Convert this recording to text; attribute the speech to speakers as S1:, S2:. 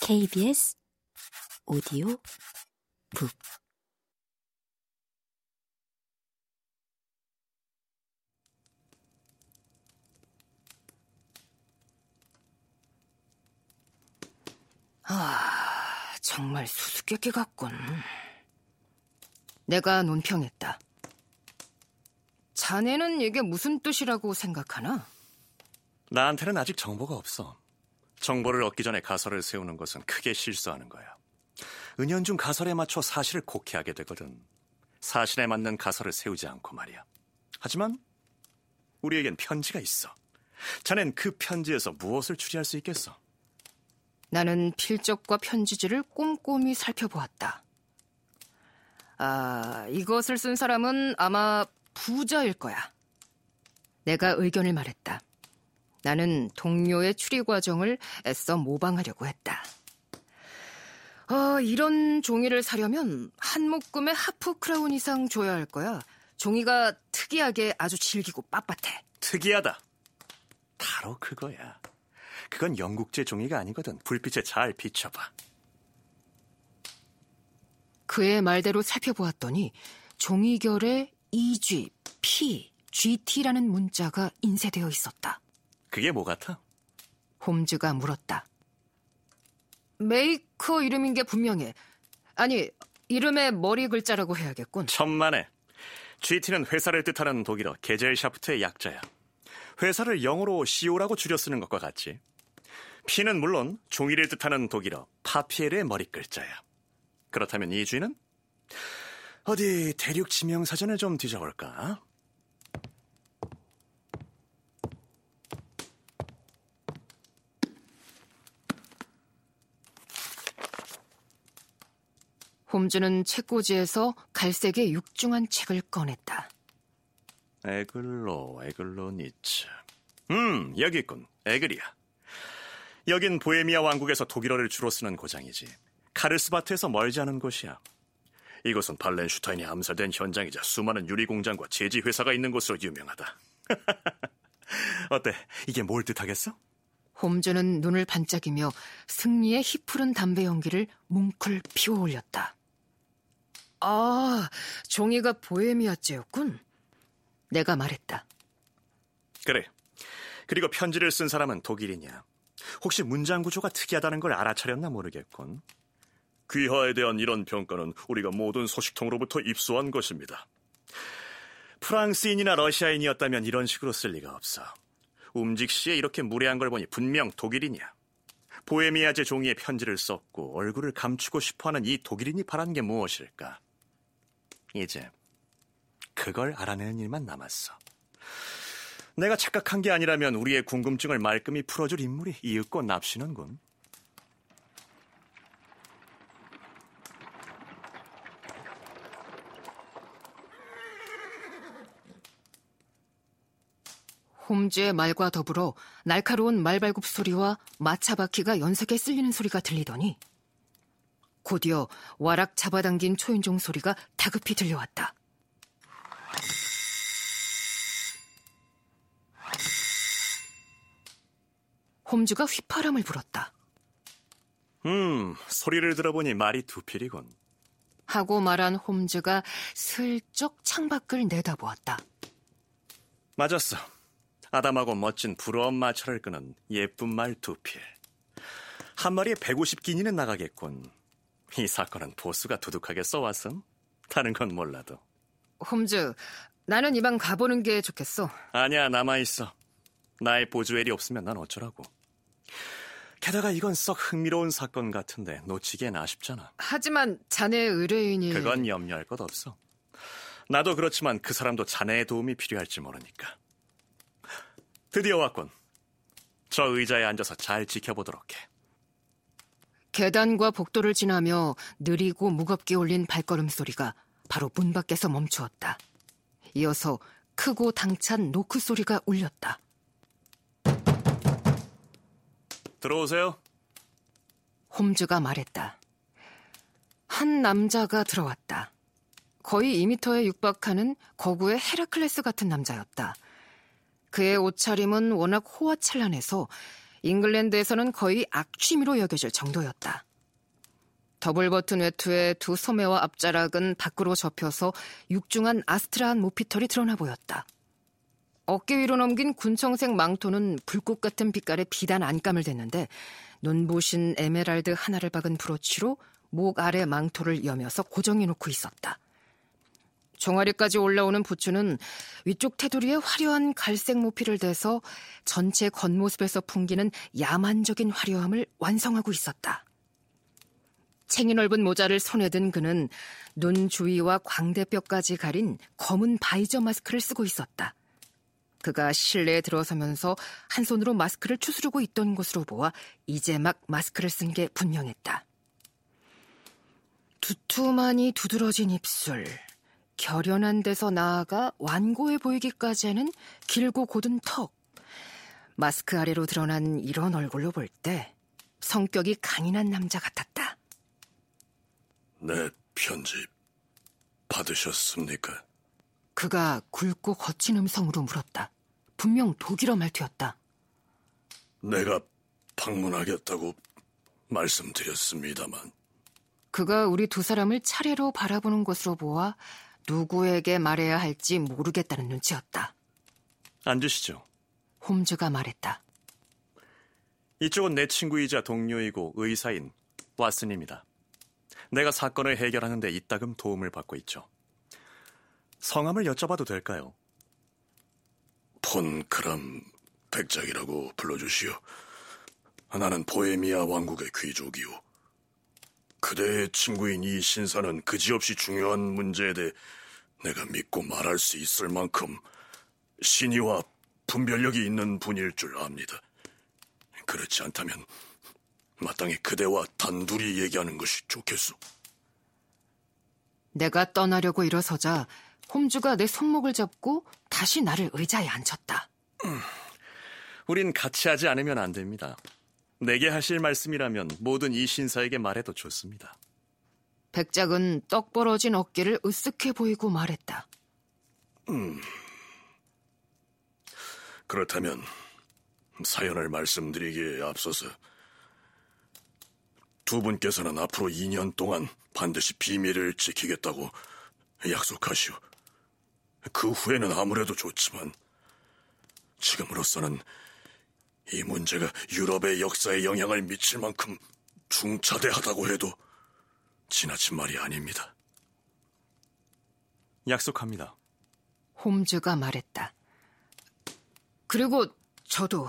S1: KBS 오디오 북
S2: 아, 정말 수수께끼 같군. 내가 논평했다. 자네는 이게 무슨 뜻이라고 생각하나?
S3: 나한테는 아직 정보가 없어. 정보를 얻기 전에 가설을 세우는 것은 크게 실수하는 거야. 은연중 가설에 맞춰 사실을 곡해하게 되거든. 사실에 맞는 가설을 세우지 않고 말이야. 하지만 우리에겐 편지가 있어. 자넨 그 편지에서 무엇을 추리할 수 있겠어?
S2: 나는 필적과 편지지를 꼼꼼히 살펴보았다. 아, 이것을 쓴 사람은 아마 부자일 거야. 내가 의견을 말했다. 나는 동료의 추리 과정을 애써 모방하려고 했다. 어, 이런 종이를 사려면 한 묶음에 하프 크라운 이상 줘야 할 거야. 종이가 특이하게 아주 질기고 빳빳해.
S3: 특이하다. 바로 그거야. 그건 영국제 종이가 아니거든. 불빛에 잘 비춰봐.
S2: 그의 말대로 살펴보았더니 종이결에 EG, P, GT라는 문자가 인쇄되어 있었다.
S3: 그게 뭐 같아?
S2: 홈즈가 물었다. 메이커 이름인 게 분명해. 아니, 이름의 머리 글자라고 해야겠군.
S3: 천만에. GT는 회사를 뜻하는 독일어 Gesellschaft의 약자야. 회사를 영어로 CO라고 줄여 쓰는 것과 같지. P는 물론 종이를 뜻하는 독일어 Papier의 머리 글자야. 그렇다면 이 G는? 어디 대륙 지명 사전을 좀 뒤져볼까?
S2: 홈즈는 책꽂이에서 갈색의 육중한 책을 꺼냈다.
S3: 에글로, 에글로 니츠. 음, 여기 있군. 에글이야. 여긴 보헤미아 왕국에서 독일어를 주로 쓰는 고장이지. 카르스바트에서 멀지 않은 곳이야. 이곳은 발렌슈타인이 암살된 현장이자 수많은 유리 공장과 제지 회사가 있는 곳으로 유명하다. 어때? 이게 뭘 뜻하겠어?
S2: 홈즈는 눈을 반짝이며 승리의 희푸른 담배 연기를 뭉클 피워 올렸다. 아, 종이가 보헤미아제였군. 내가 말했다.
S3: 그래. 그리고 편지를 쓴 사람은 독일이냐. 혹시 문장 구조가 특이하다는 걸 알아차렸나 모르겠군. 귀화에 대한 이런 평가는 우리가 모든 소식통으로부터 입수한 것입니다. 프랑스인이나 러시아인이었다면 이런 식으로 쓸 리가 없어. 움직 시에 이렇게 무례한 걸 보니 분명 독일이냐. 보헤미아제 종이에 편지를 썼고 얼굴을 감추고 싶어하는 이 독일인이 바란 게 무엇일까? 이제 그걸 알아내는 일만 남았어. 내가 착각한 게 아니라면 우리의 궁금증을 말끔히 풀어줄 인물이 이윽고 납시는군.
S2: 홈즈의 말과 더불어 날카로운 말발굽 소리와 마차 바퀴가 연색에 쓸리는 소리가 들리더니 곧이어 와락 잡아당긴 초인종 소리가 다급히 들려왔다. 홈즈가 휘파람을 불었다.
S3: 음, 소리를 들어보니 말이 두 필이군.
S2: 하고 말한 홈즈가 슬쩍 창밖을 내다보았다.
S3: 맞았어. 아담하고 멋진 부러운 마차를 끄는 예쁜 말 두 필. 한 마리에 150기니는 나가겠군. 이 사건은 보수가 두둑하게 써왔음? 다른 건 몰라도.
S2: 홈즈, 나는 이방 가보는 게 좋겠어.
S3: 아니야, 남아있어. 나의 보조엘이 없으면 난 어쩌라고. 게다가 이건 썩 흥미로운 사건 같은데 놓치기엔 아쉽잖아.
S2: 하지만 자네 의뢰인이...
S3: 그건 염려할 것 없어. 나도 그렇지만 그 사람도 자네의 도움이 필요할지 모르니까. 드디어 왔군. 저 의자에 앉아서 잘 지켜보도록 해.
S2: 계단과 복도를 지나며 느리고 무겁게 울린 발걸음 소리가 바로 문 밖에서 멈추었다. 이어서 크고 당찬 노크 소리가 울렸다.
S3: 들어오세요.
S2: 홈즈가 말했다. 한 남자가 들어왔다. 거의 2미터에 육박하는 거구의 헤라클레스 같은 남자였다. 그의 옷차림은 워낙 호화찬란해서 잉글랜드에서는 거의 악취미로 여겨질 정도였다. 더블 버튼 외투의 두 소매와 앞자락은 밖으로 접혀서 육중한 아스트라한 모피털이 드러나 보였다. 어깨 위로 넘긴 군청색 망토는 불꽃 같은 빛깔의 비단 안감을 댔는데 눈부신 에메랄드 하나를 박은 브로치로 목 아래 망토를 여며서 고정해 놓고 있었다. 종아리까지 올라오는 부츠는 위쪽 테두리에 화려한 갈색 모피를 대서 전체 겉모습에서 풍기는 야만적인 화려함을 완성하고 있었다. 챙이 넓은 모자를 손에 든 그는 눈 주위와 광대뼈까지 가린 검은 바이저 마스크를 쓰고 있었다. 그가 실내에 들어서면서 한 손으로 마스크를 추스르고 있던 것으로 보아 이제 막 마스크를 쓴 게 분명했다. 두툼하니 두드러진 입술, 결연한 데서 나아가 완고해 보이기까지 하는 길고 곧은 턱. 마스크 아래로 드러난 이런 얼굴로 볼 때 성격이 강인한 남자 같았다.
S4: 내 편지 받으셨습니까?
S2: 그가 굵고 거친 음성으로 물었다. 분명 독일어 말투였다.
S4: 내가 방문하겠다고 말씀드렸습니다만
S2: 그가 우리 두 사람을 차례로 바라보는 것으로 보아 누구에게 말해야 할지 모르겠다는 눈치였다.
S3: 앉으시죠.
S2: 홈즈가 말했다.
S3: 이쪽은 내 친구이자 동료이고 의사인 왓슨입니다. 내가 사건을 해결하는 데 이따금 도움을 받고 있죠. 성함을 여쭤봐도 될까요?
S4: 폰 크람 백작이라고 불러주시오. 나는 보헤미아 왕국의 귀족이오. 그대의 친구인 이 신사는 그지없이 중요한 문제에 대해 내가 믿고 말할 수 있을 만큼 신의와 분별력이 있는 분일 줄 압니다. 그렇지 않다면 마땅히 그대와 단둘이 얘기하는 것이 좋겠소.
S2: 내가 떠나려고 일어서자 홈즈가 내 손목을 잡고 다시 나를 의자에 앉혔다.
S3: 우린 같이 하지 않으면 안 됩니다. 내게 하실 말씀이라면 뭐든 이 신사에게 말해도 좋습니다.
S2: 백작은 떡 벌어진 어깨를 으쓱해 보이고 말했다.
S4: 그렇다면 사연을 말씀드리기에 앞서서 두 분께서는 앞으로 2년 동안 반드시 비밀을 지키겠다고 약속하시오. 그 후에는 아무래도 좋지만 지금으로서는 이 문제가 유럽의 역사에 영향을 미칠 만큼 중차대하다고 해도 지나친 말이 아닙니다.
S3: 약속합니다.
S2: 홈즈가 말했다. 그리고 저도